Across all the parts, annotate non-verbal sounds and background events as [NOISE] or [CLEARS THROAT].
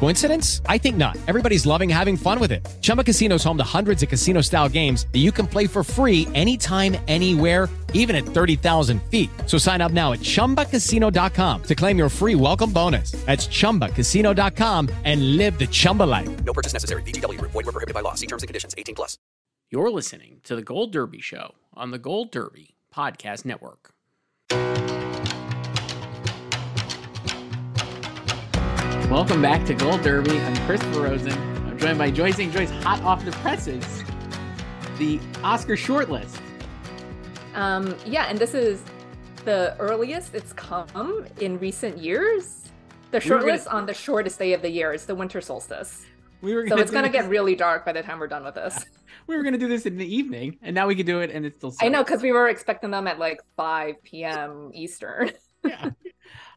Coincidence? I think not. Everybody's loving having fun with it. Chumba Casino is home to hundreds of casino style games that you can play for free anytime, anywhere, even at 30,000 feet. So sign up now at chumbacasino.com to claim your free welcome bonus. That's chumbacasino.com and live the Chumba life. No purchase necessary. VGW Group. Void were prohibited by law. See terms and conditions. 18 plus. You're listening to the Gold Derby Show on the Gold Derby Podcast Network. Welcome back to Gold Derby. I'm Christopher Rosen. I'm joined by Joyce St. Joyce, hot off the presses. The Oscar shortlist. Um, yeah, and this is the earliest it's come in recent years. The We shortlist gonna- on the shortest day of the year is the winter solstice. We were So it's gonna this- get really dark by the time we're done with this. [LAUGHS] we were gonna do this in the evening, and now we can do it, and it's still. I know because we were expecting them at like 5 p.m. Eastern. yeah. [LAUGHS]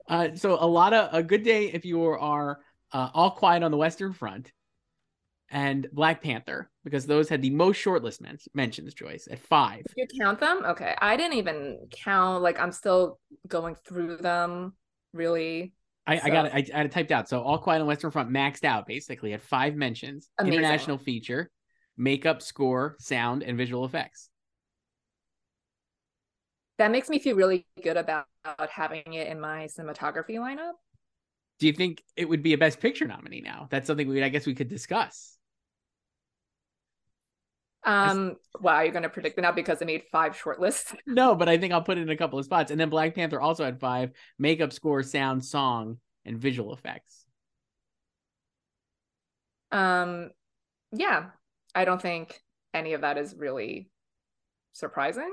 Uh, so a lot of a good day if you are uh, all quiet on the Western Front, and Black Panther because those had the most shortlist men- mentions. Joyce at five. Did you count them? Okay, I didn't even count. Like I'm still going through them. Really, I, I got it. I, I had it typed out. So all quiet on the Western Front maxed out basically at five mentions: Amazing. international feature, makeup, score, sound, and visual effects. That makes me feel really good about having it in my cinematography lineup. Do you think it would be a Best Picture nominee now? That's something we I guess we could discuss. Um, wow, you're gonna predict it now because it made five shortlists. [LAUGHS] No, but I think I'll put it in a couple of spots. And then Black Panther also had five makeup, score, sound, song, and visual effects. Um, yeah, I don't think any of that is really surprising.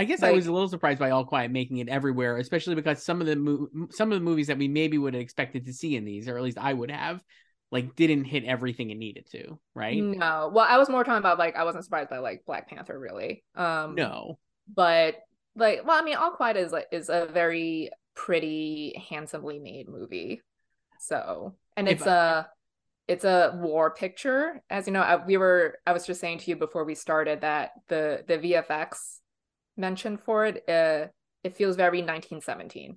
I guess I was a little surprised by All Quiet making it everywhere, especially because some of the mo- some of the movies that we maybe would have expected to see in these, or at least I would have, like didn't hit everything it needed to, right? No, well, I was more talking about like I wasn't surprised by like Black Panther really. Um, No. but like, well, I mean, All Quiet is like is a very pretty, handsomely made movie. So, and it's a it's a war picture, as you know. I, we were I was just saying to you before we started that the the VFX mention for it, uh, it feels very 1917.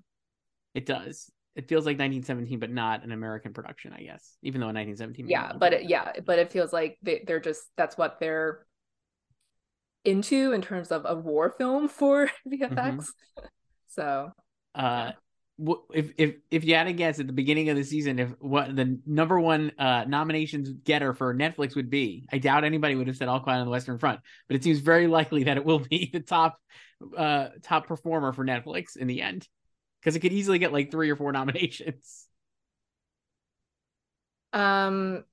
It does. It feels like 1917, but not an American production, I guess. Even though in 1917, yeah but it, yeah but it feels like they, they're just that's what they're into in terms of a war film for [LAUGHS] vfx [LAUGHS] so uh wh- if if if you had to guess at the beginning of the season if what the number one uh nominations getter for Netflix would be, I doubt anybody would have said All Quiet on the Western Front, but it seems very likely that it will be [LAUGHS] the top uh top performer for Netflix in the end because it could easily get like three or four [LAUGHS] nominations. um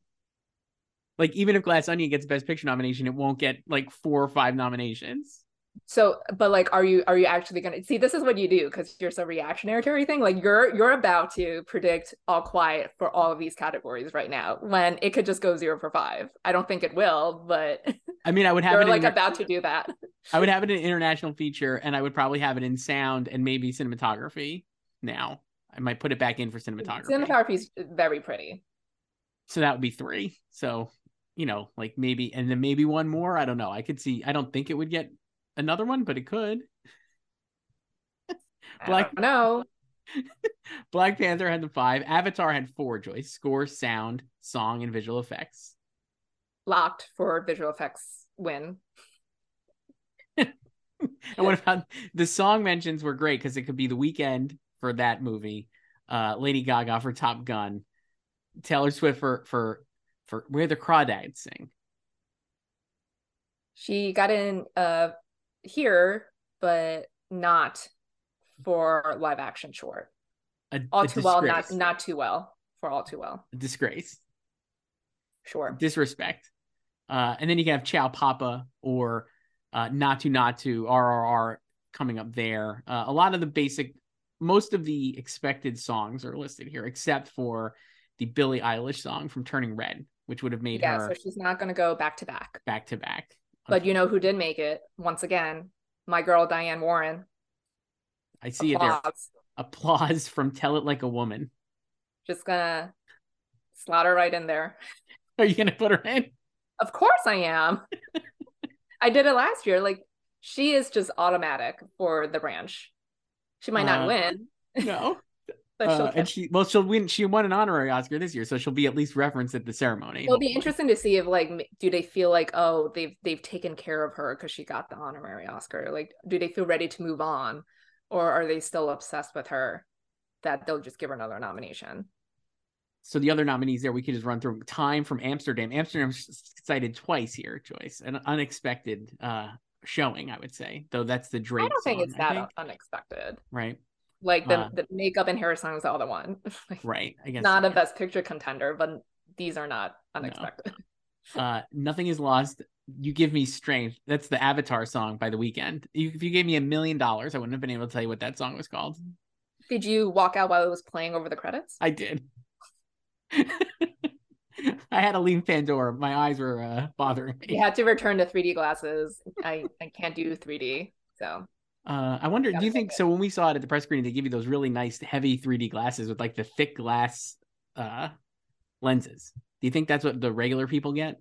Like even if Glass Onion gets Best Picture nomination, it won't get like four or five nominations. So but like are you are you actually gonna see this is what you do because you're so reactionary to everything like you're you're about to predict all quiet for all of these categories right now when it could just go zero for five i don't think it will but [LAUGHS] I mean, I would have you're it like in, about to do that I would have it in international feature, and I would probably have it in sound and maybe cinematography. Now I might put it back in for cinematography. cinematography is very pretty So that would be three. So, you know, like maybe, and then maybe one more. I don't know. I could see, I don't think it would get another one, but it could. [LAUGHS] Black- no [LAUGHS] Black Panther had the five. Avatar had four, Joyce. Score, sound, song, and visual effects. locked for visual effects win [LAUGHS] And what about the song mentions were great because it could be the Weeknd for that movie, uh, Lady Gaga for Top Gun, Taylor Swift for for for Where the Crawdads Sing. she got in uh here but not for live action short A, all a too well not not too well for all too well a disgrace. sure disrespect. Uh, and then you can have Ciao Papa or uh, Naatu Naatu RRR coming up there. Uh, a lot of the basic, most of the expected songs are listed here, except for the Billie Eilish song from Turning Red, which would have made yeah her so she's not going to go back to back back to back. But you know who did make it once again my girl diane warren I see it there. Applause. Applause from Tell It Like a Woman. just gonna slot her right in there Are you gonna put her in? Of course I am. [LAUGHS] I did it last year. Like she is just automatic for the branch. She might not Uh, win, No. [LAUGHS] but she'll Uh, and she well she'll win she won an honorary Oscar this year, so she'll be at least referenced at the ceremony. It'll be interesting to see if like do they feel like oh they've they've taken care of her because she got the honorary Oscar. Like do they feel ready to move on, or are they still obsessed with her that they'll just give her another nomination? So the other nominees there we could just run through time from Amsterdam. Amsterdam's cited twice here, Joyce. An unexpected uh showing, I would say. Though that's the Drake I don't think song, it's that think. unexpected. right. Like the, Uh, the makeup and hair song is the other one. [LAUGHS] like, Right. I guess not a yeah. best picture contender, but these are not unexpected. [LAUGHS] uh nothing is lost you give me strength that's the avatar song by the Weeknd if you gave me a million dollars i wouldn't have been able to tell you what that song was called Did you walk out while it was playing over the credits? i did [LAUGHS] i had to leave pandora my eyes were uh bothering me You had to return to 3D glasses. I, I can't do 3D. So uh i wonder do you think so when we saw it at the press screening they give you those really nice heavy 3d glasses with like the thick glass uh lenses do you think that's what the regular people get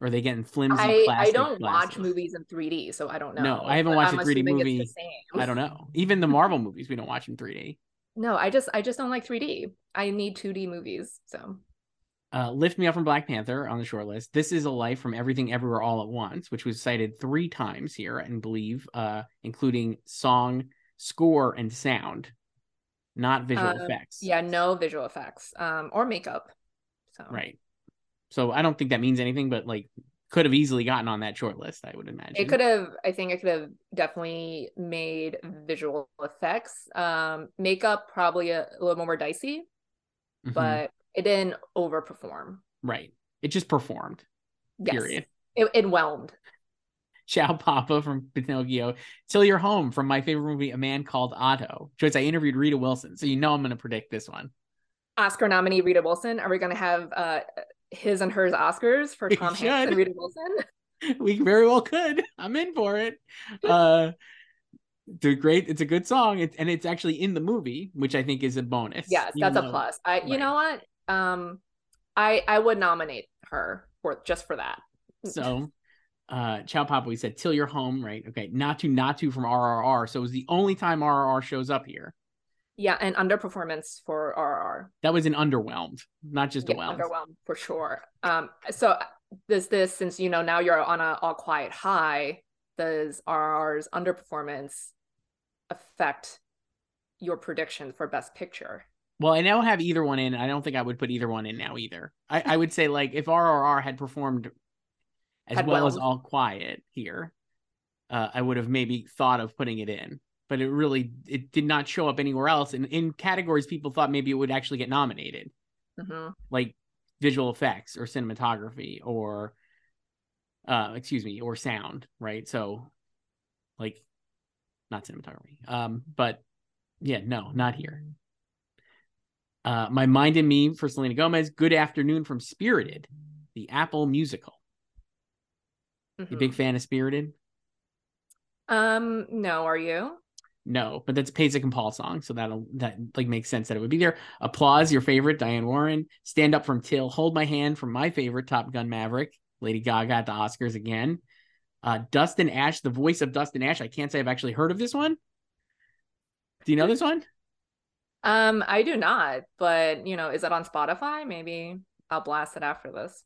or are they getting flimsy I, I don't watch movies in 3D, so I don't know. No, I haven't watched I'm a 3D assuming it's movie. I don't know. Even the Marvel movies, we don't watch in 3D. No, I just I just don't like 3D. I need 2D movies. So Uh, Lift Me Up from Black Panther on the short list. This is a Life from Everything Everywhere All at Once, which was cited three times here, and believe, uh, including song, score, and sound, not visual Um, effects. yeah, no visual effects um or makeup. So Right. So I don't think that means anything, but like could have easily gotten on that short list, I would imagine. it could have I think it could have definitely made visual effects. Um makeup probably a, a little more dicey, Mhm. but it didn't overperform. right. It just performed. Yes. Period. It, it whelmed. Ciao Papa from Pinocchio. Till You're Home from my favorite movie, A Man Called Otto. Joyce, I interviewed Rita Wilson, so you know I'm going to predict this one. Oscar nominee Rita Wilson. Are we going to have uh, his and hers Oscars for Tom Hanks and Rita Wilson? [LAUGHS] We very well could. I'm in for it. Uh, it's a great. It's a good song, it's, and it's actually in the movie, which I think is a bonus. Yes, that's a plus. I, you right. know what? Um, I I would nominate her for just for that. So, uh, Ciao Papa, we said Till You're Home, right? Okay, Naatu Naatu from RRR. So it was the only time RRR shows up here. Yeah, and underperformance for rrr That was an underwhelmed, not just a Yeah, whelmed. underwhelmed for sure. Um, so does this since you know now you're on a all quiet high? Does rrr's underperformance affect your prediction for best picture? Well, I now have either one in. I don't think I would put either one in now either. I, I would say like if RRR had performed as Had well as. All Quiet here, uh, I would have maybe thought of putting it in. But it really it did not show up anywhere else. And in categories people thought maybe it would actually get nominated, Mhm. like visual effects or cinematography or uh excuse me, or sound, right? So like not cinematography. Um, but yeah, no, not here. Uh, My Mind and Me for Selena Gomez. Good Afternoon from Spirited, the Apple musical. You a Mhm. big fan of Spirited? Um, no, are you? No, but that's a Pasek and Paul song, so that'll that like makes sense that it would be there. Applause, your favorite, Diane Warren. Stand up from Till. Hold my hand from my favorite, Top Gun Maverick. Lady Gaga at the Oscars again. Uh, Dust and Ash, the voice of Dust and Ash. I can't say I've actually heard of this one. Do you know this one? Um, I do not, but you know, is it on Spotify? Maybe I'll blast it after this.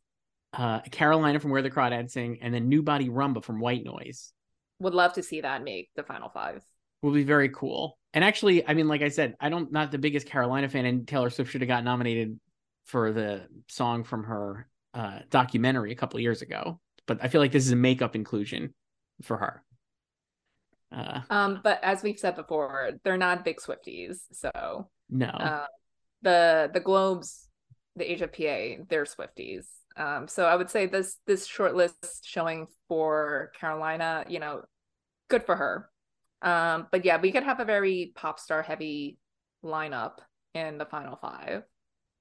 Uh, Carolina from Where the Crawdads Sing, and then New Body Rumba from White Noise. Would love to see that make the final five. will be very cool. And actually, I mean, like I said, I don't not the biggest Carolina fan, and Taylor Swift should have got nominated for the song from her uh, documentary a couple years ago. But I feel like this is a makeup inclusion for her. Uh, Um, but as we've said before, they're not big Swifties, so no, uh, the the Globes, the HFPA, they're Swifties. Um, so I would say this this short list showing for Carolina, you know, good for her. Um, but yeah, we could have a very pop star heavy lineup in the final five.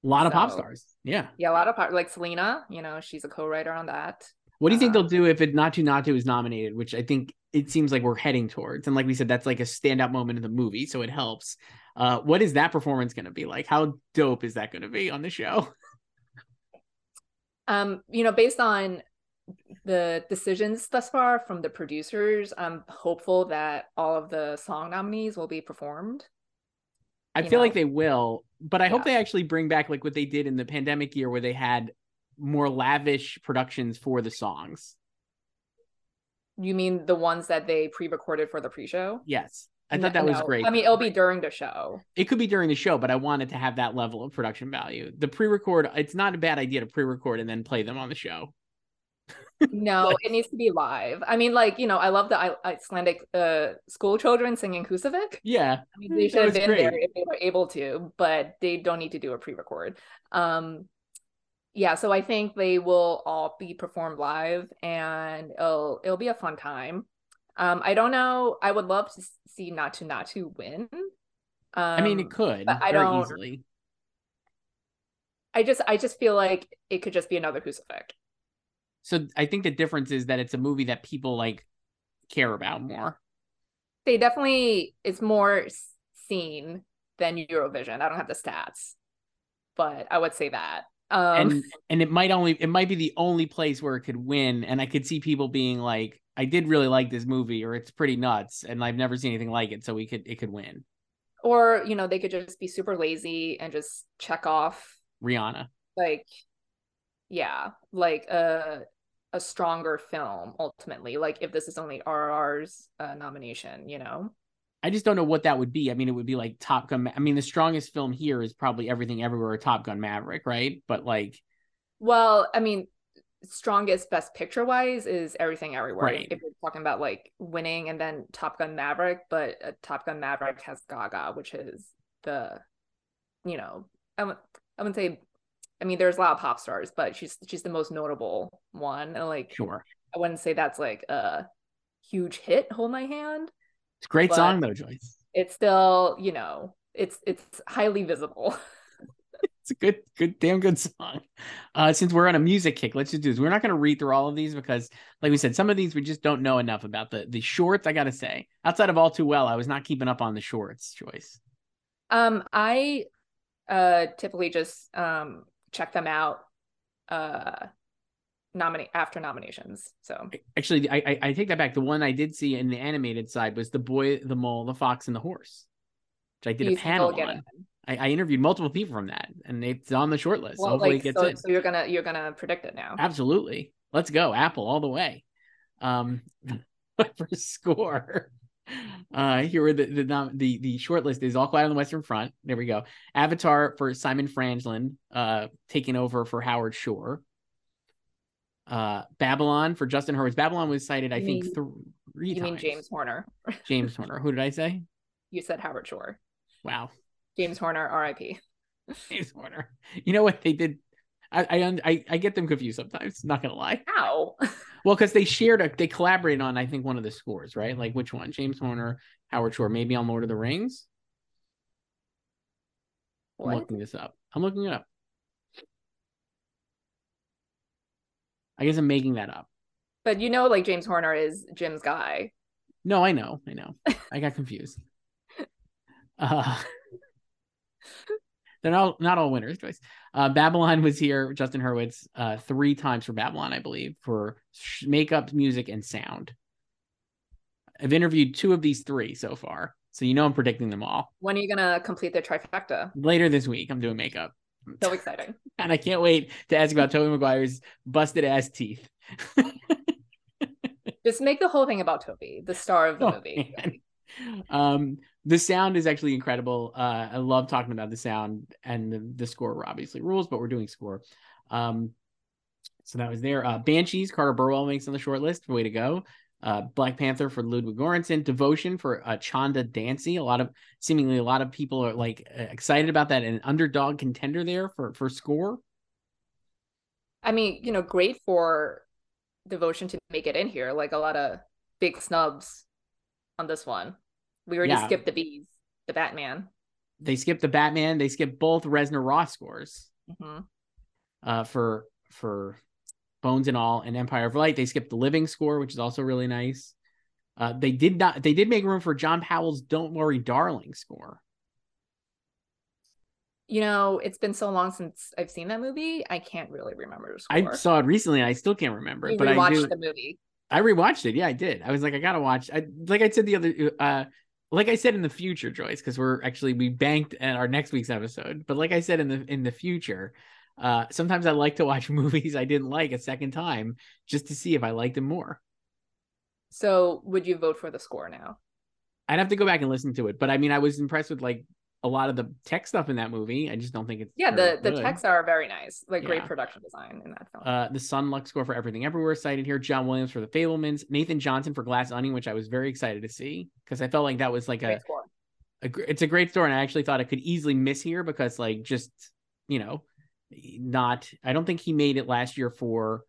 a lot of pop stars. Yeah. Yeah, a lot of pop like Selena, you know, she's a co-writer on that. What do you think Uh, they'll do if it Naatu Naatu is nominated? Which I think it seems like we're heading towards. And like we said, that's like a standout moment in the movie, so it helps. Uh, what is that performance going to be like? How dope is that going to be on the show? [LAUGHS] Um, you know, based on the decisions thus far from the producers, I'm hopeful that all of the song nominees will be performed. I feel like they will, but I hope they actually bring back like what they did in the pandemic year where they had more lavish productions for the songs. You mean the ones that they pre-recorded for the pre-show? Yes. I thought that was great. I mean, it'll be during the show. it could be during the show, but I wanted to have that level of production value. The pre-record, it's not a bad idea to pre-record and then play them on the show. [LAUGHS] No, it needs to be live. I mean, like you know, I love the Icelandic uh, school children singing Husavik. Yeah. I mean, they should have been there if they were able to, but they don't need to do a pre-record. Um, yeah, so I think they will all be performed live, and it'll it'll be a fun time. Um, I don't know. I would love to see Natu Natu win. Um, I mean, it could but I don't- easily. I just I just feel like it could just be another Husavik. So I think the difference is that it's a movie that people like care about more. They definitely it's more seen than Eurovision. I don't have the stats, but I would say that. Um, and and it might only it might be the only place where it could win. And i could see people being like i did really like this movie or it's pretty nuts and i've never seen anything like it so we could it could win. Or you know they could just be super lazy and just check off rihanna. like yeah like a a stronger film ultimately. Like if this is only RRR's uh, nomination you know i just don't know what that would be i mean it would be like top gun Ma- i mean the strongest film here is probably everything everywhere top gun maverick right but like well i mean strongest best picture wise is everything everywhere Right. if we're talking about like winning and then top gun maverick but uh, top gun maverick has gaga which is the you know i would i would say i mean there's a lot of pop stars but she's she's the most notable one and like sure I wouldn't say that's like a huge hit. Hold my hand. It's a great But- song though joyce. It's still, you know, it's it's highly visible. [LAUGHS] it's a good good damn good song. Uh since we're on a music kick let's just do this. We're not going to read through all of these because like we said some of these we just don't know enough about. The the shorts i gotta say outside of all too well i was not keeping up on the shorts joyce. Um, I uh typically just um check them out uh nominate after nominations. So Actually, I, I I take that back. The one I did see in the animated side was the boy, the mole, the fox, and the horse, which I did you a panel on. I, I interviewed multiple people from that, and it's on the short list. so hopefully like it gets so, in. so you're gonna you're gonna predict it now. Absolutely, let's go Apple all the way. Um, [LAUGHS] for score, uh, here are the the the the short list is All Quiet on the Western Front. There we go. Avatar for Simon Franglen, uh, taking over for Howard Shore. Uh, Babylon for Justin Hurwitz. Babylon was cited, I You think, mean- three You mean. James Horner? [LAUGHS] James Horner. Who did I say? You said Howard Shore. Wow, James Horner, R.I.P. [LAUGHS] James Horner. You know what they did? I I I, I get them confused sometimes. Not gonna lie. How? [LAUGHS] Well, because they shared a they collaborated on I think one of the scores, right? Like which one? James Horner, Howard Shore, maybe on Lord of the Rings. I'm looking this up. I'm looking it up. I guess I'm making that up. But you know, like James Horner is Jim's guy. No, I know, I know. I got confused. [LAUGHS] Uh, they're not not all winners, Joyce. Uh, Babylon was here. Justin Hurwitz, uh, three times for Babylon, I believe, for sh- makeup, music, and sound. I've interviewed two of these three so far, so you know I'm predicting them all. When are you gonna complete the trifecta? Later this week, I'm doing makeup, So exciting. and I can't wait to ask about Tobey Maguire's busted ass teeth. [LAUGHS] Just make the whole thing about Toby, the star of the Oh, movie. man. Um, the sound is actually incredible. Uh, I love talking about the sound and the, the score obviously rules, but we're doing score. Um, so that was there. Uh, Banshees, Carter Burwell makes on the short list. Way to go. Uh, Black Panther for Ludwig Göransson. Devotion for uh, Chanda Dancy. A lot of seemingly a lot of people are like excited about that. An underdog contender there for for score. I mean, you know, great for devotion to make it in here. Like a lot of big snubs on this one. We already Yeah. skipped the bees, the Batman. They skipped the Batman. They skipped both Reznor Ross scores. hmm uh, for for Bones and All and Empire of Light. They skipped the Living score, which is also really nice. Uh, they did not. They did make room for John Powell's "Don't Worry, Darling" score. You know, it's been so long since I've seen that movie. I can't really remember I saw it recently and I still can't remember You but I rewatched do. the movie. I rewatched it. Yeah, I did. I was like, I gotta watch. I like I said the other, uh, like I said in the future, Joyce, because we're actually we banked at our next week's episode. But like I said in the in the future, uh, sometimes I like to watch [LAUGHS] movies I didn't like a second time just to see if I liked them more. So, would you vote for the score now? I'd have to go back and listen to it, but I mean, I was impressed with like a lot of the tech stuff in that movie. I just don't think it's Yeah, the the good. texts are very nice. Like great production design in that film. Uh, the Son Lux score for Everything Everywhere cited here. John Williams for The Fabelmans. Nathan Johnson for Glass Onion, which I was very excited to see because I felt like that was like a score. a, it's a great story and i actually thought it could easily miss here because like just you know not i don't think he made it last year for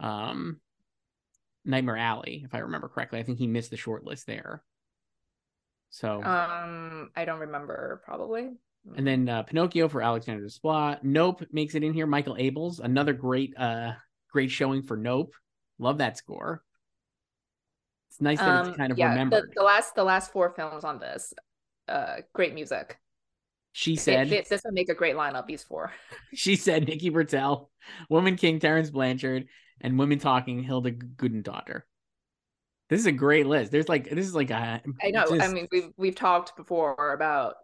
um nightmare alley if i remember correctly. I think he missed the short list there. So Um, I don't remember probably. and then uh, pinocchio for alexander desplat nope makes it in here. Michael abels another great uh great showing for nope. Love that score. It's nice that it's kind of Um, yeah, the, the last the last four films on this, uh, great music. She said it- this would make a great lineup. These four. [LAUGHS] she said Nikki Britell, Woman King Terence Blanchard, and Women Talking Hildur Guðnadóttir. This is a great list. There's like this is like a I know. I mean, we've we've talked before about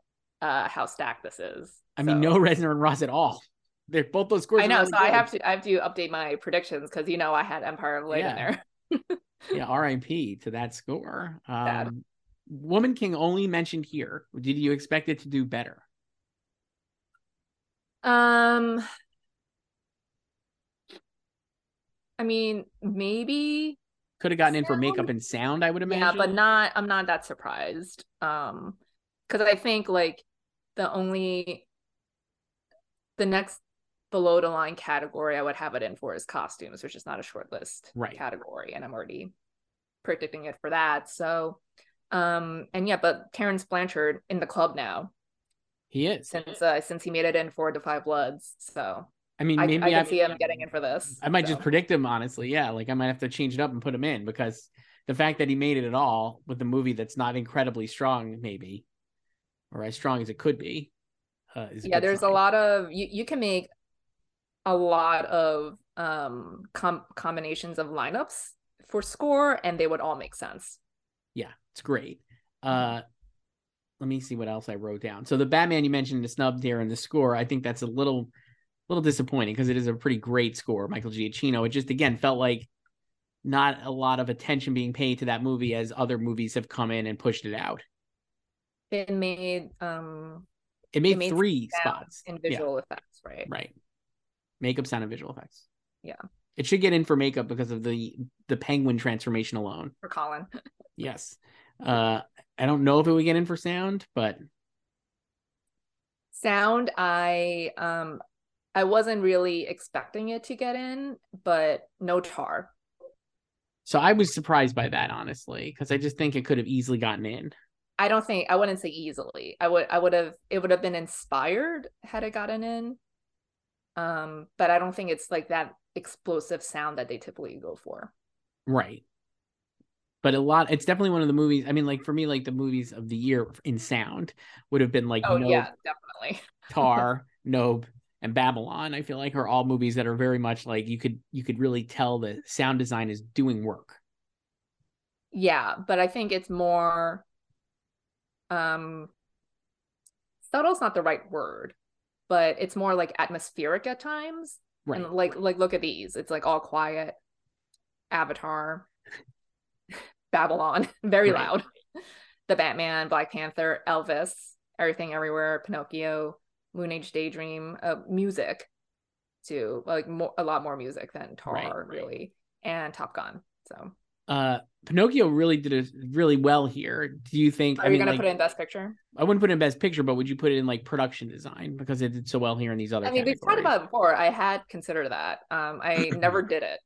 uh how stacked this is. I mean, no Reznor and Ross at all. They're both those scores. I know. really so I have to I have to update my predictions because you know I had Empire of Light Yeah. in there. [LAUGHS] yeah, R.I.P. to that score. Um, Woman King only mentioned here. Did you expect it to do better? Um, I mean, maybe Could have gotten in for makeup and sound. I would imagine. yeah, but not. I'm not that surprised. Um, because I think like the only the next below the line category I would have it in for is costumes, which is not a short list Right. category, and I'm already predicting it for that. So, um, and yeah, but Terence Blanchard in the club now he is. since uh, since he made it in four the Five Bloods. So I mean, I, maybe I can see him getting in for this. I might so. just predict him honestly. Yeah, like I might have to change it up and put him in because the fact that he made it at all with a movie that's not incredibly strong, maybe, or as strong as it could be, uh, is yeah there's sign. a lot of you, you can make a lot of um com- combinations of lineups for score and they would all make sense Yeah, it's great. Uh, let me see what else I wrote down. So the Batman you mentioned the snub there in the score, I think that's a little, little disappointing because it is a pretty great score. Michael Giacchino. It just again felt like not a lot of attention being paid to that movie as other movies have come in and pushed it out. it made um It made, made three spots in Yeah. visual effects right Right. Makeup, sound, and visual effects. Yeah. It should get in for makeup because of the the penguin transformation alone. for colin [LAUGHS] Yes. Uh I don't know if it would get in for sound, but sound i um i wasn't really expecting it to get in but no tar so I was surprised by that honestly, because I just think it could have easily gotten in. i don't think i wouldn't say easily i would i would have it would have been inspired had it gotten in um but i don't think it's like that explosive sound that they typically go for Right. But a lot it's definitely one of the movies. I mean, like for me, like the movies of the year in sound would have been like oh Nope, yeah definitely Tar, Nope, and Babylon. I feel like are all movies that are very much like you could you could really tell the sound design is doing work. yeah but i think it's more um subtle's not the right word but it's more like atmospheric at times Right. and like like look at these it's like all quiet avatar babylon [LAUGHS] very Right. loud the batman black panther elvis everything everywhere pinocchio moon age daydream uh, music too like more a lot more music than tar Right, right. really and top gun so uh Pinocchio really did it really well here. Do you think are I you mean gonna like, put it in best picture I wouldn't put it in best picture, but would you put it in like production design because it did so well here in these other I mean, we've talked about it before. I had considered that. Um, I [CLEARS THROAT] never did it.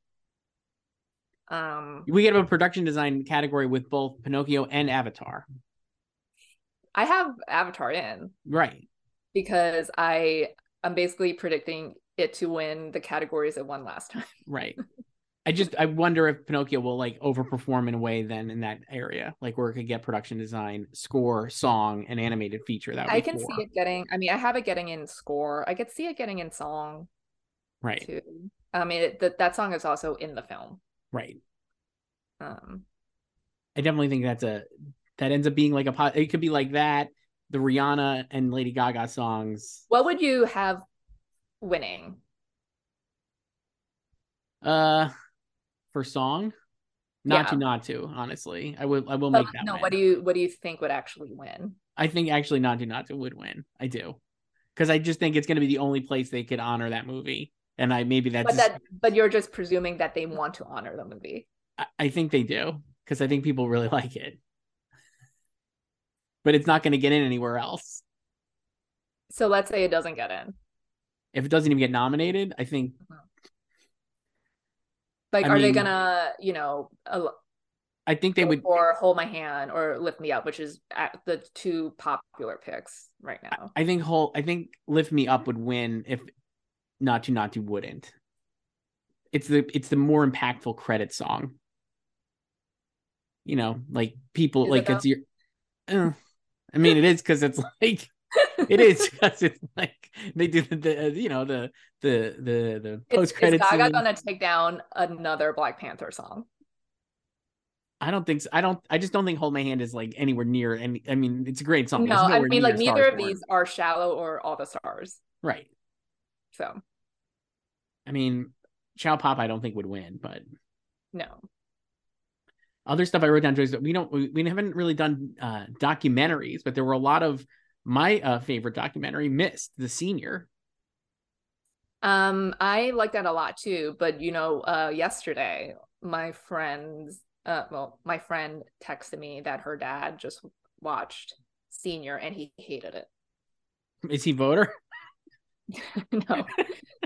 Um, we get a production design category with both Pinocchio and Avatar. I have Avatar in Right. because I I'm basically predicting it to win the categories it won last time. [LAUGHS] Right. I just I wonder if Pinocchio will like overperform in a way then in that area, like where it could get production design, score, song, and animated feature. That would I can four. see it getting. I mean, I have it getting in score. I could see it getting in song right, too. I mean, it, that that song is also in the film. Right. Um, I definitely think that's a that ends up being like a it could be like that. The Rihanna and Lady Gaga songs. what would you have winning? Uh, for song, not Yeah. to not to. Honestly, I will I will make that. no, win. what do you what do you think would actually win? I think actually Naatu Naatu would win. I do, because I just think it's going to be the only place they could honor that movie, and I maybe that's But that but you're just presuming that they want to honor the movie. I- I think they do because I think people really [LAUGHS] like it, but it's not going to get in anywhere else. So let's say it doesn't get in. If it doesn't even get nominated, I think mm-hmm. Like, I are they gonna, you know, al- I think they would. or Hold My Hand or Lift Me Up, which is at the two popular picks right now? I think whole. I think Lift Me Up would win if Naatu Naatu wouldn't. It's the it's the more impactful credit song. You know, like people Is like though? it's your. Uh, I mean, it is because it's like it is [LAUGHS] because it's like they do the, the you know the the the the Is, post is credit Gaga gonna take down another Black Panther song? I don't think so. I don't. I just don't think "Hold My Hand" is like anywhere near. any I mean, it's a great song. No, I mean like neither of these are shallow or all the stars. Right. So I mean, Chow Pop, I don't think would win, but no. other stuff I wrote down. Joyce, that we don't. We, we haven't really done uh documentaries, but there were a lot of my uh favorite documentary missed the senior. Um, I like that a lot too. But you know, uh, yesterday my friends, uh, well, my friend texted me that her dad just watched Senior and he hated it. Is he voter? [LAUGHS] no,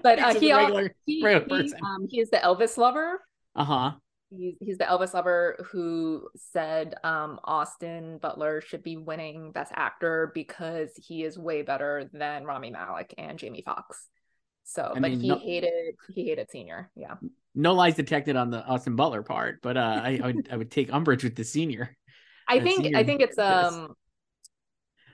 but uh, he, regular, he, regular he um he is the Elvis lover. Uh huh. He's he's the Elvis lover who said um Austin Butler should be winning Best Actor because he is way better than Rami Malek and Jamie Foxx. So, I but mean, he no- hated he hated Senior. Yeah. No lies detected on the Austin Butler part, but uh, I, I would I would take umbrage with the senior. I think Senior I think it's um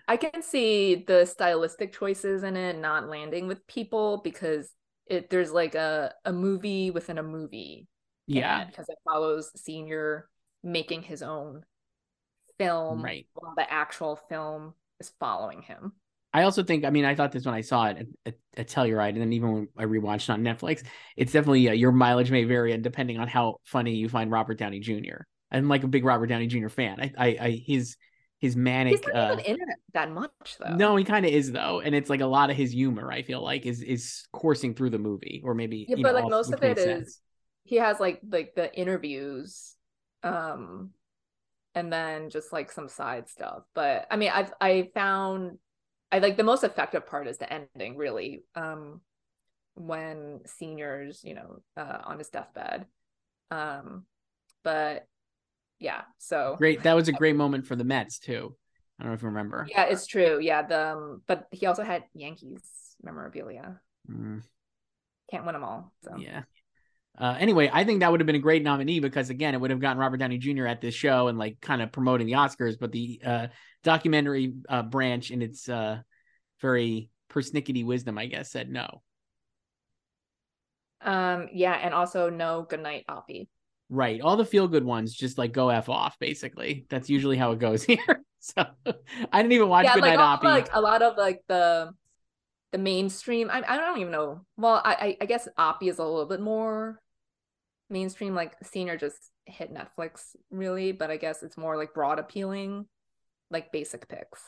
I can see the stylistic choices in it not landing with people because it there's like a a movie within a movie. Yeah. because it follows Senior making his own film Right. while the actual film is following him. I also think, I mean, I thought this when I saw it at, at, at Telluride, and then even when I rewatched it on Netflix, it's definitely uh, your mileage may vary, and depending on how funny you find Robert Downey Jr. I'm like a big Robert Downey Jr. fan. I, I, I his his manic. He's not uh, even in it that much though. no, he kind of is though, and it's like a lot of his humor. I feel like is is coursing through the movie, or maybe Yeah, but, know, like, all- most of it makes is- he has like like the interviews um and then just like some side stuff but i mean i've i found i like the most effective part is the ending really um when seniors you know uh on his deathbed um but yeah so Great, that was a [LAUGHS] great moment for the Mets too. I don't know if you remember. yeah it's true yeah the um, but he also had yankees memorabilia Mm. can't win them all so Yeah. Uh, anyway, I think that would have been a great nominee because again, it would have gotten Robert Downey Jr. at this show and like kind of promoting the Oscars. But the uh, documentary uh, branch, in its uh, very persnickety wisdom, I guess, said no. um yeah and also no goodnight Oppy Right, all the feel good ones just like go f off. Basically, that's usually how it goes [LAUGHS] here. So I didn't even watch yeah, Goodnight like, Oppy. like a lot of like the the mainstream. I I don't even know. Well, I I, guess Oppy is a little bit more mainstream. Like Senior just hit Netflix really, but I guess it's more like broad appealing, like basic picks.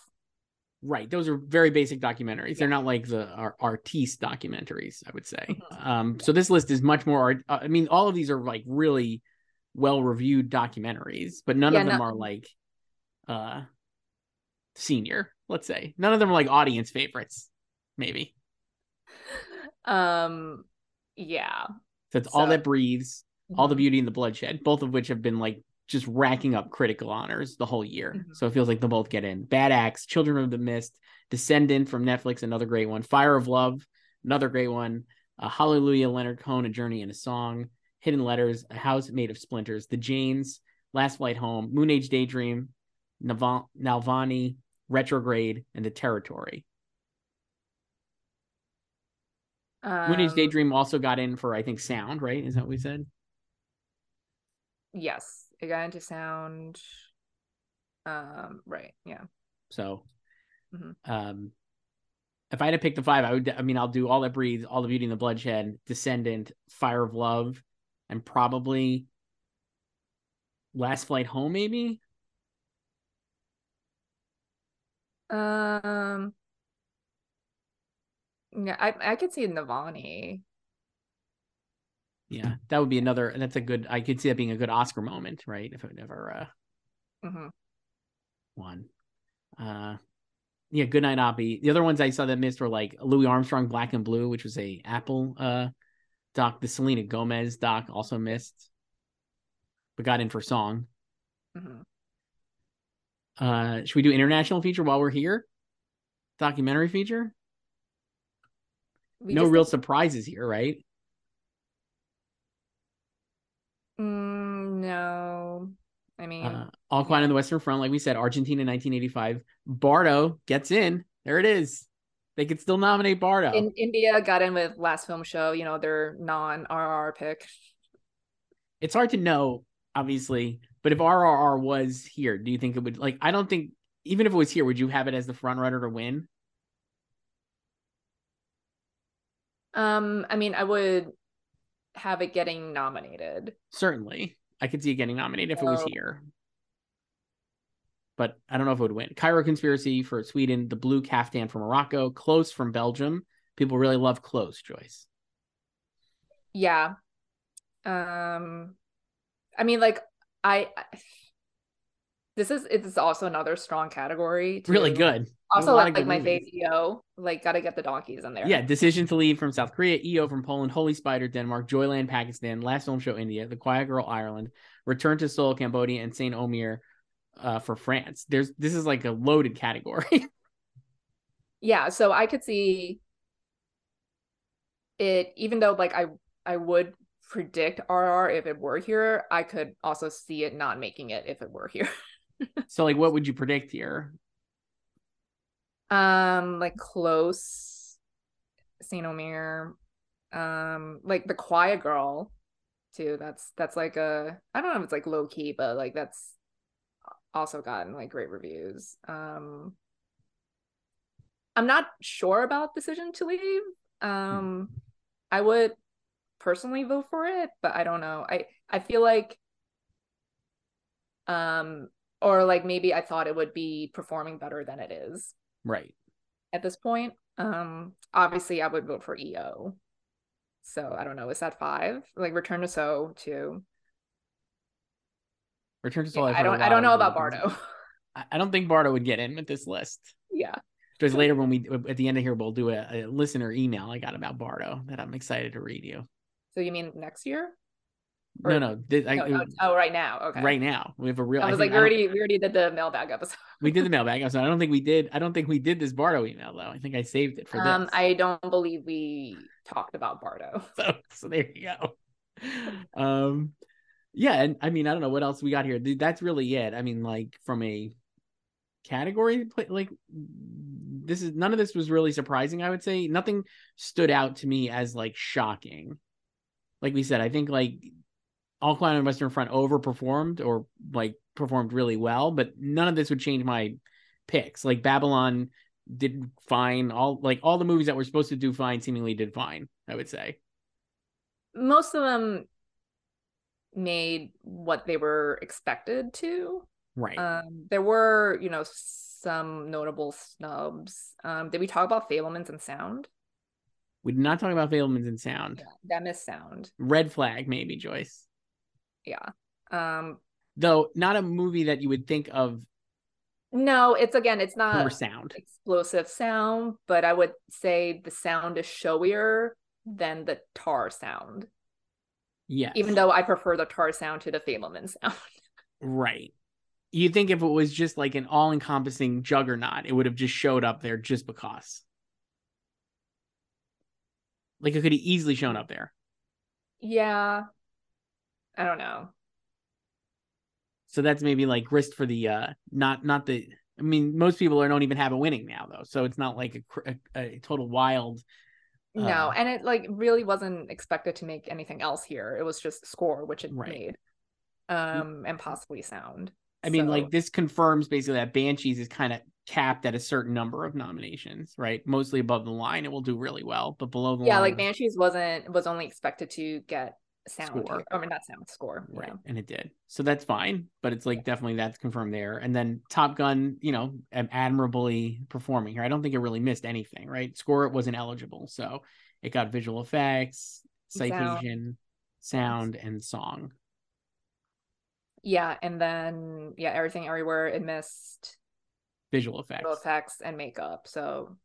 Right. Those are very basic documentaries. They're not like the ar- artiste documentaries, I would say. Mhm. Um, so this list is much more. art- uh, I mean, all of these are like really well reviewed documentaries, but none Yeah, of them no- are like uh senior. Let's say none of them are like audience favorites. Maybe Um, yeah. so it's all that breathes, all the Mhm. beauty and the bloodshed, both of which have been like just racking up critical honors the whole year. Mhm. So it feels like they'll both get in. Bad Axe, Children of the Mist, Descendant from Netflix, another great one. Fire of Love, another great one. Uh, Hallelujah, Leonard Cohen, A Journey and a Song. Hidden Letters, A House Made of Splinters, The Janes, Last Flight Home, Moon Age Daydream, Navalny, Retrograde, and The Territory. Moon Age Um, Daydream also got in for I think sound, right? Is that what we said? Yes, it got into sound. Um, right. Yeah. So, Mhm. um, if I had to pick the five, I would. I mean, I'll do all that breathes, all the beauty and the bloodshed, Descendant, Fire of Love, and probably Last Flight Home. Maybe Um. Yeah, I I could see Navalny. yeah, that would be another. That's a good. I could see that being a good Oscar moment, right? If it never uh, hmm won. Uh, yeah, Good Night Oppy. The other ones I saw that missed were like Louis Armstrong, Black and Blue, which was a Apple uh doc. The Selena Gomez doc also missed, but got in for song. hmm Uh, should we do international feature while we're here? Documentary feature? We no real did- surprises here, right? Mm, no, I mean, Uh, All Quiet on the Western Front, like we said, Argentina 1985. Bardo gets in. There it is. They could still nominate Bardo. in India got in with last film show. You know, their non-RRR pick. it's hard to know, obviously, but if RRR was here, do you think it would like? I don't think even if it was here, would you have it as the front runner to win? Um, I mean, I would have it getting nominated. Certainly, I could see it getting nominated if it was here. But I don't know if it would win. Cairo Conspiracy for Sweden, The Blue Caftan for Morocco, Close from Belgium. People really love Close, Joyce. Yeah. Um, I mean, like I. I- This is it's also another strong category. Really good. Also, lot like, my fave EO, like gotta get the donkeys in there. Yeah, Decision to Leave from South Korea, EO from Poland, Holy Spider Denmark, Joyland Pakistan, Last Film Show India, The Quiet Girl Ireland, Return to Seoul Cambodia, and Saint Omer uh, for France. There's this is like a loaded category. [LAUGHS] yeah so i could see it even though like i i would predict RRR if it were here i could also see it not making it if it were here [LAUGHS] so like, what would you predict here? um like close saint omer um like the quiet girl too that's that's like a i don't know if it's like low key but like that's also gotten like great reviews um i'm not sure about decision to leave um i would personally vote for it but i don't know i i feel like um or like maybe i thought it would be performing better than it is Right. at this point. Um, obviously, I would vote for EO. So I don't know. Is that five? Like Return to So two. Return to Yeah. I've I don't. I don't know about Bardo. I- I don't think Bardo would get in with this list. yeah. Because later when we at the end of here we'll do a, a listener email I got about Bardo that I'm excited to read you. So you mean next year? no, Or- no, this, I, No, no, oh, right now. Okay. right now we have a real. I was think- like, we already we already did the mailbag episode. [LAUGHS] we did the mailbag episode. I don't think we did. I don't think we did this Bardo email though. I think I saved it for Um, this. I don't believe we talked about Bardo. [LAUGHS] so, so there you go. [LAUGHS] Um, yeah, and I mean, I don't know what else we got here. Th- That's really it. I mean, like from a category, like this is none of this was really surprising. I would say nothing stood out to me as like shocking. Like we said, I think like All Quiet on Western Front overperformed or like performed really well, but none of this would change my picks. Like Babylon did fine. All like all the movies that were supposed to do fine seemingly did fine. I would say. Most of them made what they were expected to. Right. Um, there were, you know, some notable snubs. Um, did we talk about Fabelmans and Sound? we did not talk about Fabelmans and Sound. Yeah, that missed Sound. Red Flag, maybe Joyce. Yeah. Um, Though not a movie that you would think of no, it's again, it's not sound. explosive sound, but I would say the sound is showier than the tar sound. Yes. Even though I prefer the tar sound to the Fabelman [LAUGHS] sound. Right. You think if it was just like an all encompassing juggernaut, it would have just showed up there just because. Like it could have easily shown up there. yeah. I don't know. So that's maybe like grist for the uh not not the I mean most people are, don't even have a winning now though. So it's not like a a, a total wild No, Uh, and it like really wasn't expected to make anything else here. It was just score, which it Right. made, um, and possibly sound. I mean like this confirms basically that Banshees is kind of capped at a certain number of nominations, right? Mostly above the line it will do really well, but below the yeah, line like Banshees wasn't was only expected to get sound. Score. here. I mean, not sound score. Right. Yeah. And it did. So that's fine. But it's like definitely that's confirmed there. And then Top Gun, you know, admirably performing here. I don't think it really missed anything, right? Score it wasn't eligible. So it got visual effects, Sound. citation, sound, and song. Yeah, and then yeah, everything everywhere it missed Visual effects. visual effects and makeup. So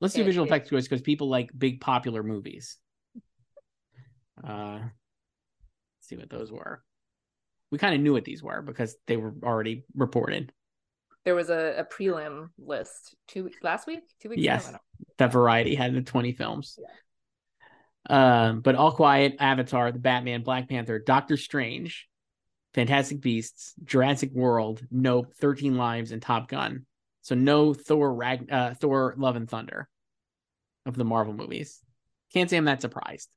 Let's do it- visual it- effects because people like big popular movies. Uh see what those were. We kind of knew what these were because they were already reported. there was a, a prelim list two weeks last week, two weeks. ago? Yes. I that variety had the 20 films. Um, but All Quiet, Avatar, The Batman, Black Panther, Doctor Strange, Fantastic Beasts, Jurassic World, Nope, 13 Lives, and Top Gun. So no Thor Rag uh Thor Love and Thunder of the Marvel movies. Can't say I'm that surprised.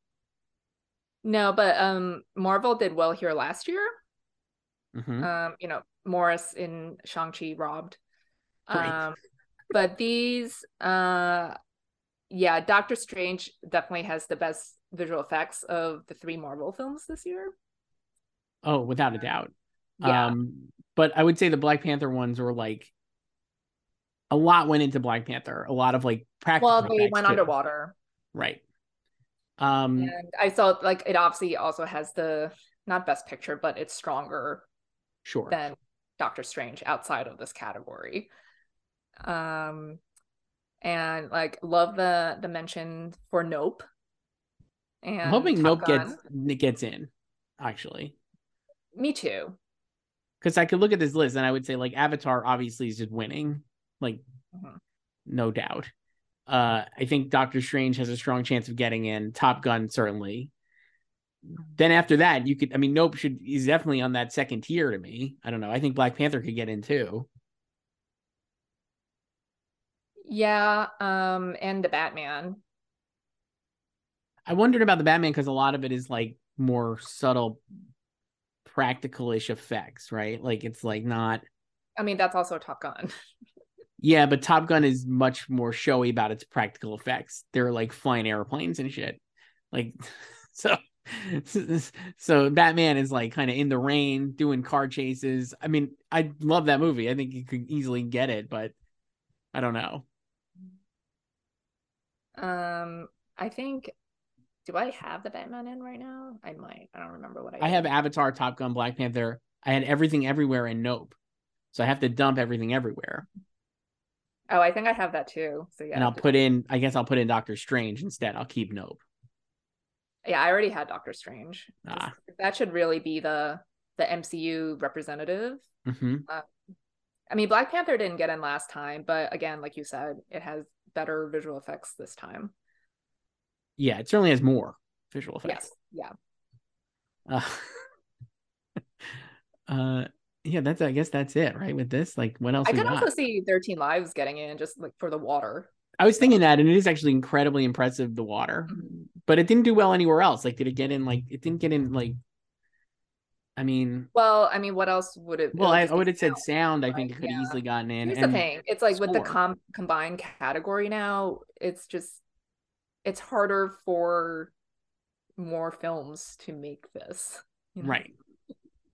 No, but um, Marvel did well here last year. Mhm. Um, you know, Morris in Shang Chi robbed. Right. Um, but these, uh, yeah, Doctor Strange definitely has the best visual effects of the three Marvel films this year. Oh, without a doubt. Yeah, Um, but I would say the Black Panther ones were like a lot went into Black Panther. A lot of like practical. well, they went too. underwater, Right. Um, and I saw like it obviously also has the not best picture, but it's stronger sure. than Doctor Strange outside of this category. Um and like love the the mention for Nope. And I'm hoping Top Nope Gun. gets it gets in, actually, me too. because I could look at this list and I would say like Avatar obviously is just winning, like Mhm. no doubt. Uh, I think Doctor Strange has a strong chance of getting in. Top Gun certainly. Then after that, you could. I mean, Nope should is definitely on that second tier to me. I don't know. I think Black Panther could get in too. Yeah, um and the Batman. I wondered about the Batman because a lot of it is like more subtle, practical-ish effects, right? Like it's like not. I mean, that's also Top Gun. [LAUGHS] Yeah, but Top Gun is much more showy about its practical effects. They're like flying airplanes and shit. Like [LAUGHS] so [LAUGHS] so Batman is like kind of in the rain doing car chases. I mean, I love that movie. I think you could easily get it, but I don't know. Um I think do I have the Batman in right now? I might. I don't remember what I I have. Avatar, Top Gun, Black Panther. I had everything everywhere and Nope. So I have to dump everything everywhere. Oh, I think I have that too. So yeah. and I'll put in I guess I'll put in Doctor Strange instead. I'll keep Nope. Yeah, I already had Doctor Strange. Ah. That should really be the the MCU representative. hmm I mean, Black Panther didn't get in last time, but again, like you said, it has better visual effects this time. Yeah, it certainly has more visual effects. Yes. Yeah. [LAUGHS] Uh, uh yeah, that's I guess that's it, right? With this, like what else I could also see 13 Lives getting in just like for the water. I was thinking that, and it is actually incredibly impressive the water, Mhm. but it didn't do well anywhere else. Like, did it get in? Like, it didn't get in. Like, I mean, Well, I mean, what else would it? well, I, I would have said sound. I think it could have Yeah. easily gotten in. Here's the thing: it's like with the com- combined category now, it's just it's harder for more films to make this. you know? right,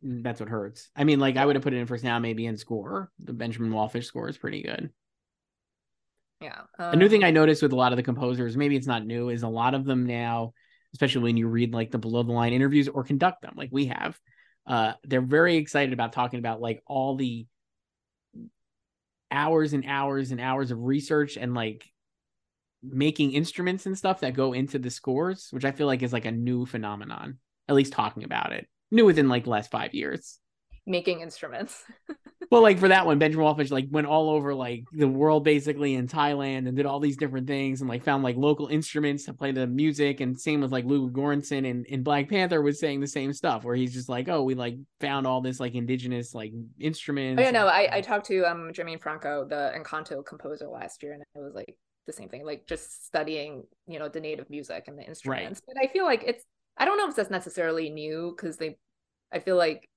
that's what hurts. I mean, like, I would have put it in for now, maybe in score. The Benjamin Wallfisch score is pretty good. Yeah. A new thing um, I noticed with a lot of the composers, maybe it's not new, is a lot of them now, especially when you read like the below the line interviews or conduct them, like we have, uh, they're very excited about talking about like all the hours and hours and hours of research and like making instruments and stuff that go into the scores, which I feel like is like a new phenomenon, at least talking about it. New within like the last five years. making instruments. [LAUGHS] well, like for that one, Benjamin Wallfisch like went all over like the world basically in Thailand and did all these different things and like found like local instruments to play the music. And same with like Lou Göransson in, in Black Panther was saying the same stuff where he's just like, oh, we like found all this like indigenous like instruments. Oh yeah, no, I, I talked to um Germaine Franco, the Encanto composer last year, and it was like the same thing, like just studying, you know, the native music and the instruments. But I feel like it's I don't know if that's necessarily new because they I feel like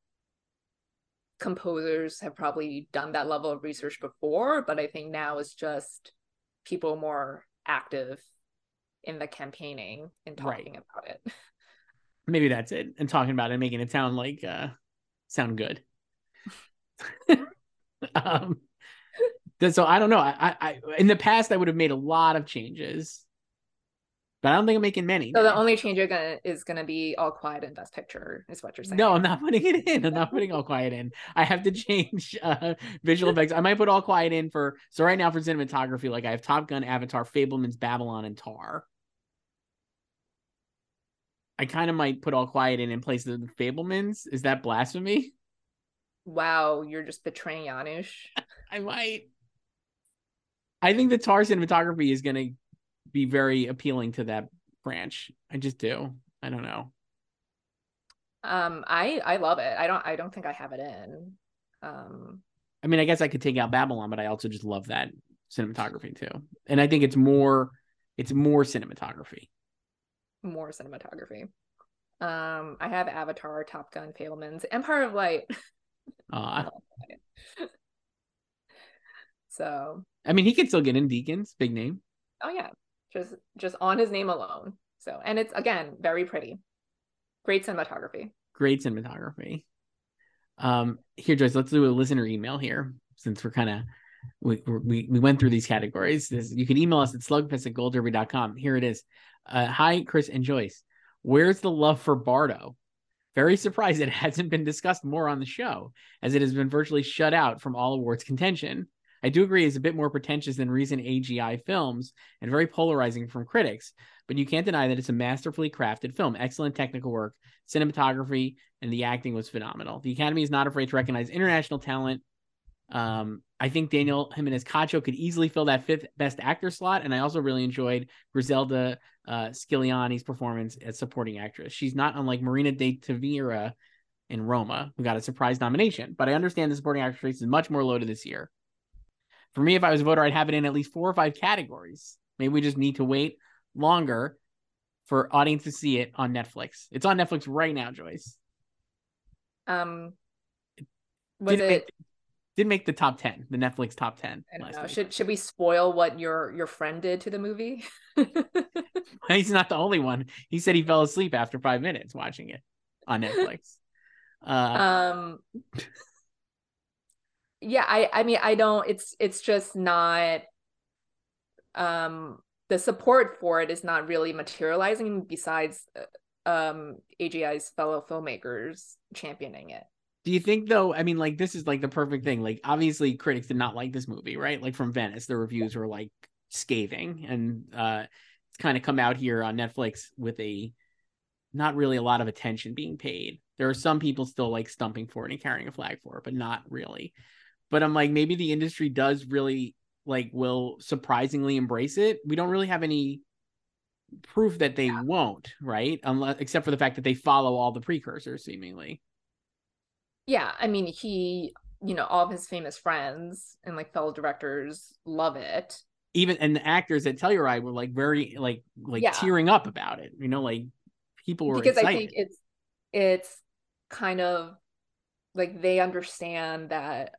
composers have probably done that level of research before, but I think now it's just people more active in the campaigning and talking right. about it. [LAUGHS] Maybe that's it. And talking about it and making it sound like uh sound good. [LAUGHS] um so I don't know. I, I in the past I would have made a lot of changes but I don't think I'm making many. So the only change you're gonna is gonna be all quiet in best picture, is what you're saying. No, I'm not putting it in. I'm not [LAUGHS] putting all quiet in. I have to change uh, visual effects. I might put all quiet in for so right now for cinematography, like I have Top Gun, Avatar, Fabelman's Babylon, and Tar. I kind of might put all quiet in in place of the Fabelmans. Is that blasphemy? Wow, you're just betraying Janusz. [LAUGHS] I might. I think the Tar cinematography is gonna be very appealing to that branch. I just do. I don't know. Um, I I love it. I don't I don't think I have it in. Um, I mean, I guess I could take out Babylon, but I also just love that cinematography too. And I think it's more it's more cinematography. More cinematography. Um, I have Avatar, Top Gun, Fabelman's, Empire of Light. [LAUGHS] Uh, so I mean, he could still get in Deakins, big name. Oh yeah, just just on his name alone. So and it's again very pretty. Great cinematography. Great cinematography. Um here Joyce, let's do a listener email here since we're kind of we, we we went through these categories. This, you can email us at slugfest at goldderby.com. Here it is. Uh, hi, Chris and Joyce. Where's the love for Bardo? Very surprised it [LAUGHS] hasn't been discussed more on the show, as it has been virtually shut out from all awards contention. I do agree is a bit more pretentious than recent AGI films and very polarizing from critics, but you can't deny that it's a masterfully crafted film. Excellent technical work, cinematography, and the acting was phenomenal. The Academy is not afraid to recognize international talent. Um, I think Daniel Jimenez Cacho could easily fill that fifth best actor slot, and I also really enjoyed Griselda uh, Siciliani's performance as supporting actress. She's not unlike Marina de Tavira in Roma, who got a surprise nomination, but I understand the supporting actress is much more loaded this year. For me, if I was a voter, I'd have it in at least four or five categories. Maybe we just need to wait longer for audience to see it on Netflix. It's on Netflix right now, Joyce. Um, was didn't it make, didn't make the top ten, the Netflix top ten. I don't know. Should should we spoil what your your friend did to the movie? [LAUGHS] He's not the only one. He said he fell asleep after five minutes watching it on Netflix. [LAUGHS] Uh, um yeah i i mean i don't it's it's just not um the support for it is not really materializing besides uh, um agi's fellow filmmakers championing it. Do you think though i mean like this is like the perfect thing. Like obviously critics did not like this movie right? Like from venice the reviews were like scathing and uh it's kind of come out here on netflix with a not really a lot of attention being paid. There are some people still like stumping for it and carrying a flag for it but not really but I'm like, maybe the industry does really like will surprisingly embrace it. We don't really have any proof that they yeah. won't, right? Unless except for the fact that they follow all the precursors seemingly. Yeah, I mean, he, you know, all of his famous friends and like fellow directors love it. Even and the actors at Telluride were like very like like yeah. tearing up about it. You know, like people were because excited. I think it's it's kind of like they understand that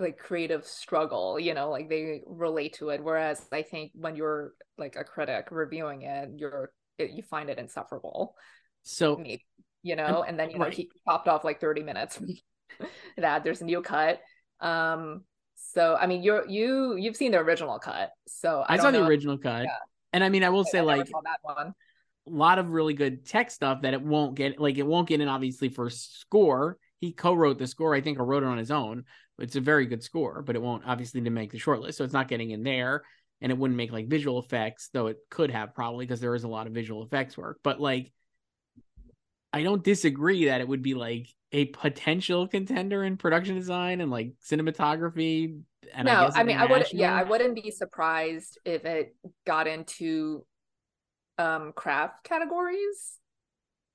like creative struggle you know like they relate to it whereas i think when you're like a critic reviewing it you're it, you find it insufferable so maybe, you know and then you know right. he popped off like 30 minutes [LAUGHS] that there's a new cut um so i mean you're you you've seen the original cut so i, I saw the original cut yeah. and i mean i will say I like that one a lot of really good tech stuff that it won't get like it won't get in obviously for score he co-wrote the score i think or wrote it on his own it's a very good score, but it won't obviously to make the shortlist. So it's not getting in there and it wouldn't make like visual effects, though it could have probably because there is a lot of visual effects work. But like, I don't disagree that it would be like a potential contender in production design and like cinematography. And no, guess I, mean, I would, yeah, I wouldn't be surprised if it got into um craft categories.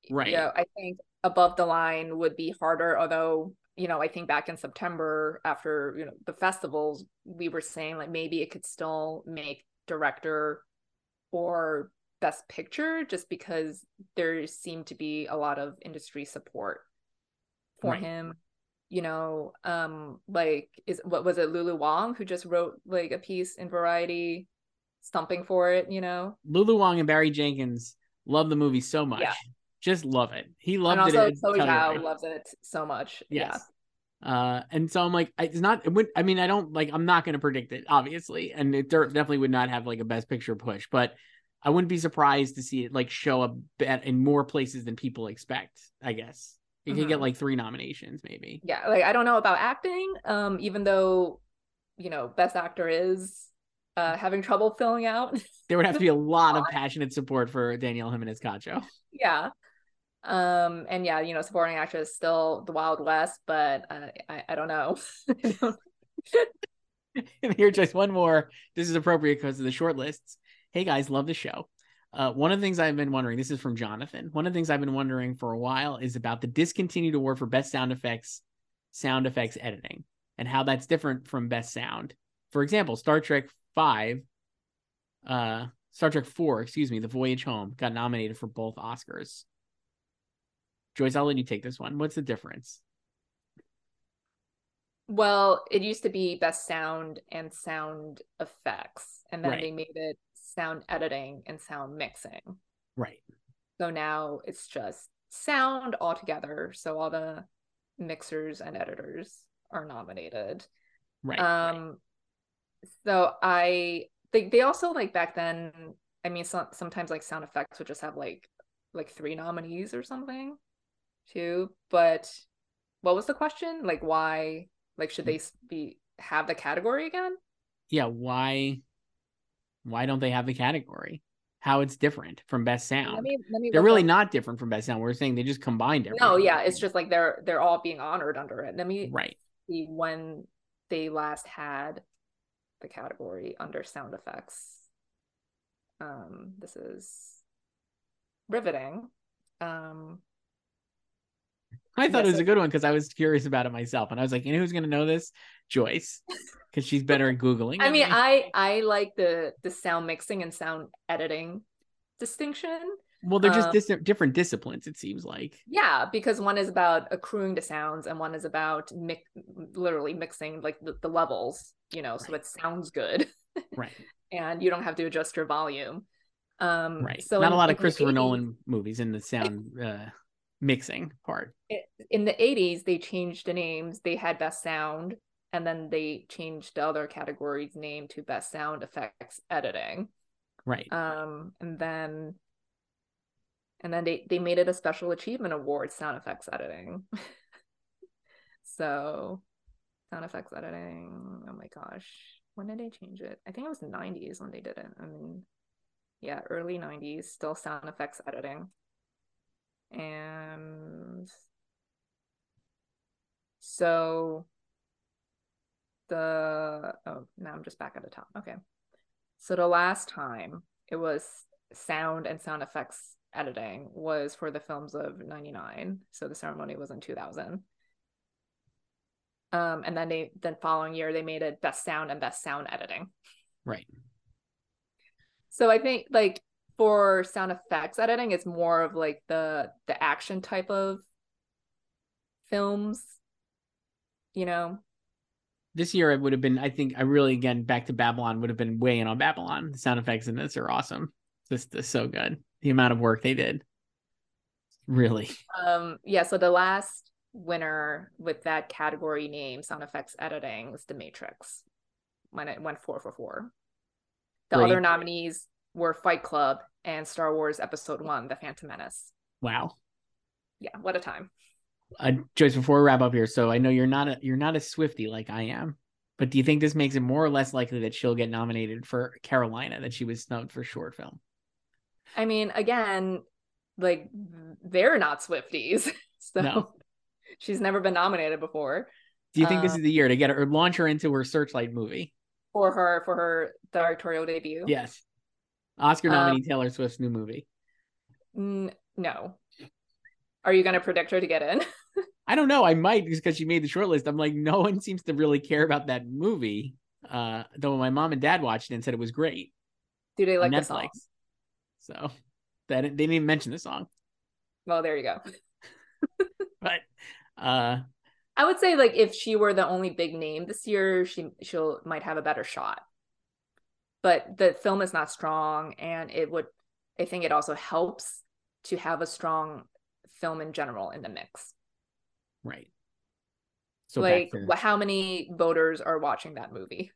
Right. Yeah, I think above the line would be harder, although, you know, I think back in September after, you know, the festivals, we were saying like maybe it could still make director or best picture just because there seemed to be a lot of industry support for Right. him. You know, um, like is what was it Lulu Wang who just wrote like a piece in Variety stumping for it, you know? Lulu Wang and Barry Jenkins love the movie so much. Yeah. Just love it. He and loved also it. at Chloe Zhao Telluride. loves it so much. Yes. Uh, and so I'm like, it's not. It would, I mean, I don't like. I'm not going to predict it, obviously, and it definitely would not have like a best picture push. But I wouldn't be surprised to see it like show up in more places than people expect. I guess it could get Mhm. like three nominations, maybe. yeah like i don't know about acting um even though you know best actor is uh having trouble filling out There would have to be a lot of [LAUGHS] passionate support for Danielle Jimenez Cacho. yeah um and yeah you know supporting actress still the wild west but uh, i i don't know [LAUGHS] and [LAUGHS] here, just one more. This is appropriate because of the short lists. Hey guys, love the show. Uh, one of the things I've been wondering, this is from Jonathan. One of the things I've been wondering for a while is about the discontinued award for best sound effects, sound effects editing, and how that's different from best sound. For example, Star Trek Five, uh, Star Trek Four, excuse me, The Voyage Home got nominated for both Oscars. Joyce, I'll let you take this one. What's the difference? well it used to be best sound and sound effects and then Right. they made it sound editing and sound mixing Right. So now it's just sound altogether. So all the mixers and editors are nominated. Right. right. Um so I they they also like back then, I mean some sometimes like sound effects would just have like like three nominees or something too. But what was the question? Like why like should they be have the category again? yeah why why don't they have the category how it's different from best Let sound me let me they're really up- not different from best sound we're saying they just combined everything No, yeah, it's just like they're they're all being honored under it. Let me right see when they last had the category under sound effects. Um, this is riveting. Um, i thought Yeah, it was a good one because i was curious about it myself and i was like you know who's going to know this? Joyce because she's better at googling I mean, me. I I like the the sound mixing and sound editing distinction. well they're just um, dis- different disciplines it seems like. Yeah, because one is about accruing the sounds and one is about mi- literally mixing like the, the levels, you know, so it sounds good. [LAUGHS] Right. And you don't have to adjust your volume. Um, right. So not in- a lot of christopher 80s nolan movies in the sound uh mixing part. In the 80s they changed the names. They had best sound and then they changed the other category's name to best sound effects editing. Right. Um and then and then they they made it a special achievement award sound effects editing. [LAUGHS] So sound effects editing oh my gosh. When did they change it? I think it was the 90s when they did it. I mean yeah early 90s still sound effects editing and so the oh now I'm just back at the top. Okay. So the last time it was sound and sound effects editing was for the films of 99. So the ceremony was in 2000. Um and then they then following year they made it best sound and best sound editing. right So I think like for sound effects editing, it's more of like the the action type of films, you know. this year it would have been i think i really again back to babylon would have been way in on babylon the sound effects in this are awesome this is so good the amount of work they did really Um yeah, so the last winner with that category name, sound effects editing, was The Matrix. When it went four for four. The Great. other nominees were Fight Club and Star Wars Episode One, The Phantom Menace. wow Yeah, what a time. uh, Joyce, before we wrap up here, so I know you're not a you're not a Swifty like I am, but do you think this makes it more or less likely that she'll get nominated for Carolina that she was snubbed for short film? I mean, again, like they're not Swifties. [LAUGHS] So No. She's never been nominated before Do you think this Um, is the year to get her or launch her into her Searchlight movie? for her for her directorial debut. Yes. Oscar Um, nominee Taylor Swift's new movie. N- no. Are you gonna predict her to get in? [LAUGHS] I don't know. I might just because she made the short list. I'm like, no one seems to really care about that movie. Uh, though my mom and dad watched it and said it was great. Do they like the song? So that they didn't even mention the song. Well, there you go. [LAUGHS] But uh I would say like if she were the only big name this year, she she'll might have a better shot. But the film is not strong, and it would. I think it also helps to have a strong film in general in the mix. right. So like, to- how many voters are watching that movie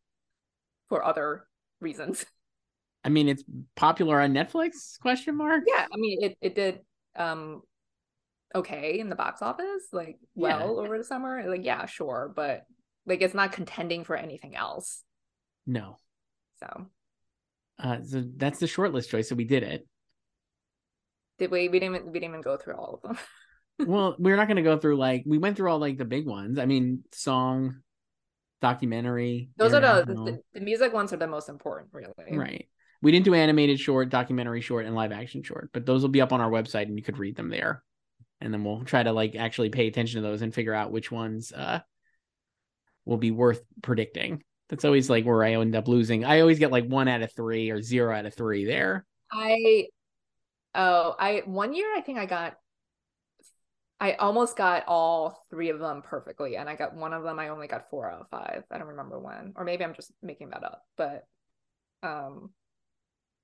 for other reasons? [LAUGHS] I mean, it's popular on Netflix? Question mark. Yeah, I mean, it it did um okay in the box office, like Yeah. well over the summer. Like, yeah, sure, but like it's not contending for anything else. No. So Uh, so that's the short list choice. So we did it. did we? We didn't. Even, we didn't even go through all of them. [LAUGHS] well, we're not going to go through like we went through all like the big ones. I mean, song, documentary. Those are the, the the music ones are the most important, really. right. We didn't do animated short, documentary short, and live action short, but those will be up on our website and you could read them there. And then we'll try to like actually pay attention to those and figure out which ones uh will be worth predicting. That's always like where I end up losing. I always get like one out of three or zero out of three there. I oh I one year I think I got I almost got all three of them perfectly, and I got one of them. I only got four out of five. I don't remember when, or maybe I'm just making that up. But um,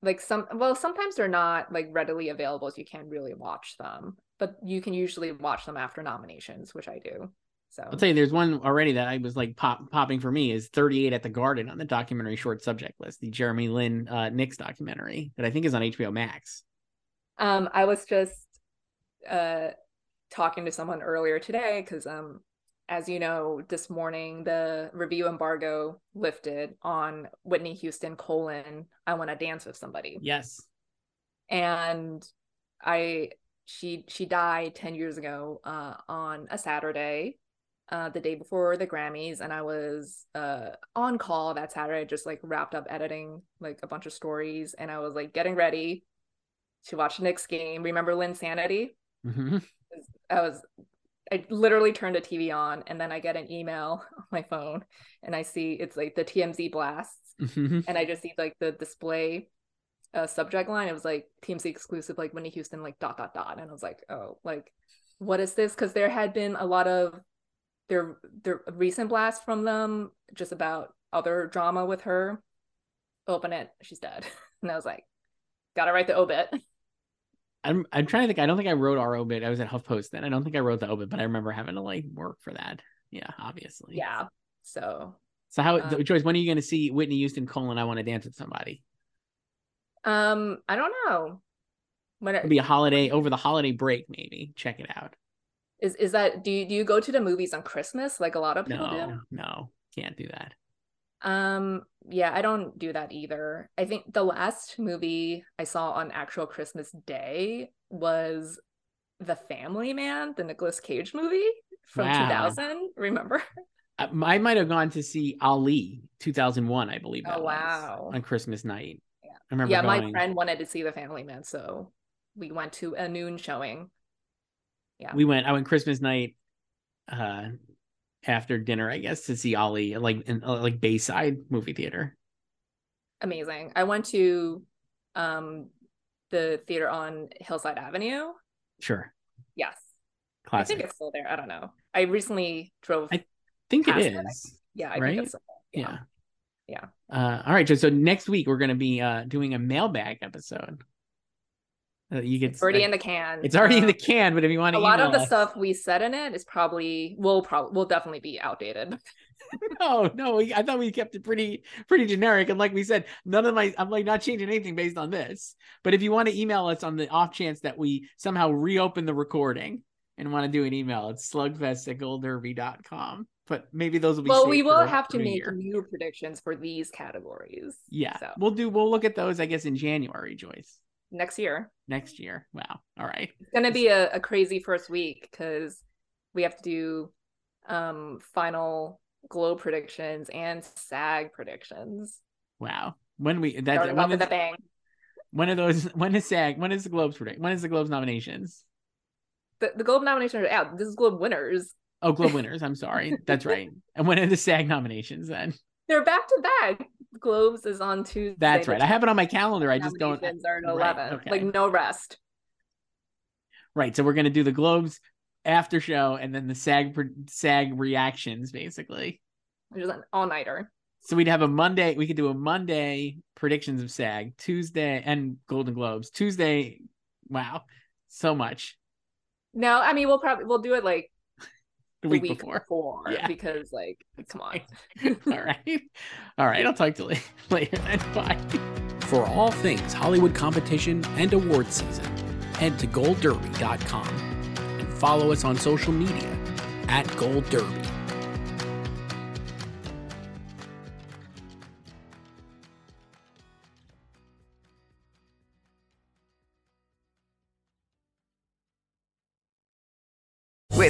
like some well, sometimes they're not like readily available, so you can't really watch them. But you can usually watch them after nominations, which I do. So I'll tell you, there's one already that I was like pop popping for me is 38 at the Garden on the documentary short subject list, the Jeremy Lin uh, Knicks documentary that I think is on HBO Max. Um, I was just uh talking to someone earlier today because um as you know, this morning the review embargo lifted on Whitney Houston colon I want to dance with somebody. Yes. And I she she died 10 years ago uh on a Saturday. Uh, the day before the Grammys, and I was uh on call that Saturday, just like wrapped up editing like a bunch of stories, and I was like getting ready to watch the Knicks game. Remember Linsanity? hmm I was I literally turned the TV on and then I get an email [LAUGHS] on my phone and I see it's like the TMZ blasts hmm and I just see like the display uh subject line. It was like TMZ exclusive, like Whitney Houston, like dot dot dot. And I was like, oh, like what is this? Because there had been a lot of their their recent blast from them just about other drama with her. Open it, she's dead. [LAUGHS] And I was like, gotta write the obit. I'm I'm trying to think. I don't think I wrote our obit. I was at HuffPost then. I don't think I wrote the obit, but I remember having to like work for that. Yeah, obviously. Yeah. So So how, Um, Joyce? When are you going to see Whitney Houston colon? I want to dance with somebody. um I don't know. When It'll be a holiday over the holiday break, maybe. Check it out. Is is that do you do you go to the movies on Christmas like a lot of people No, no, can't do that. Um yeah, I don't do that either. I think the last movie I saw on actual Christmas Day was The Family Man, the Nicolas Cage movie from Wow. 2000. Remember? I, [LAUGHS] I might have gone to see Ali 2001, I believe. That Oh, wow. on Christmas night. Yeah. I remember. Yeah, my friend wanted to see The Family Man, so we went to a noon showing. Yeah. We went. I went Christmas night, uh, after dinner, I guess, to see Ali like in uh, like Bayside movie theater. Amazing. I went to um the theater on Hillside Avenue. Sure, Yes. Classic. I think it's still there. I don't know. I recently drove. I think it is. it, yeah, I right? think it's still there. Yeah. Yeah. Uh, all right. So, so next week we're going to be uh, doing a mailbag episode. Uh, you get It's already in the can. It's already in the can. But if you want to, a lot of the stuff we said in it is probably will probably will definitely be outdated. [LAUGHS] No, no. I thought we kept it pretty, pretty generic. And like we said, none of my, I'm like not changing anything based on this. But if you want to email us on the off chance that we somehow reopen the recording and want to do an email, it's slugfest at goldderby.com. But maybe those will be. well, we will have to make year. new predictions for these categories. Yeah, So we'll do. We'll look at those, I guess, in January, Joyce, next year. next year. Wow. All right. It's gonna be a, a crazy first week because we have to do um final glow predictions and SAG predictions. Wow. When we that's Starting when is, a bang. when are those [LAUGHS] when is SAG when is the Globes predict when is the Globes nominations? The, the Globe nominations are out. This is Globe winners. Oh, Globe winners. I'm sorry. That's right. [LAUGHS] And when are the SAG nominations then? They're back to back. Globes is on Tuesday. That's right. I have it on my calendar. I just don't. are at right, 11. okay. Like no rest. Right. So we're gonna do the Globes after show and then the SAG SAG reactions basically. Which is an all nighter. So we'd have a Monday. We could do a Monday predictions of SAG, Tuesday and Golden Globes. Tuesday, wow, so much. No, I mean we'll probably we'll do it like The the week, week, before. before, Yeah. because like come on. [LAUGHS] All right, all right. I'll talk to you [LAUGHS] later. Then bye. For all things Hollywood competition and award season, head to goldderby.com and follow us on social media at Gold Derby.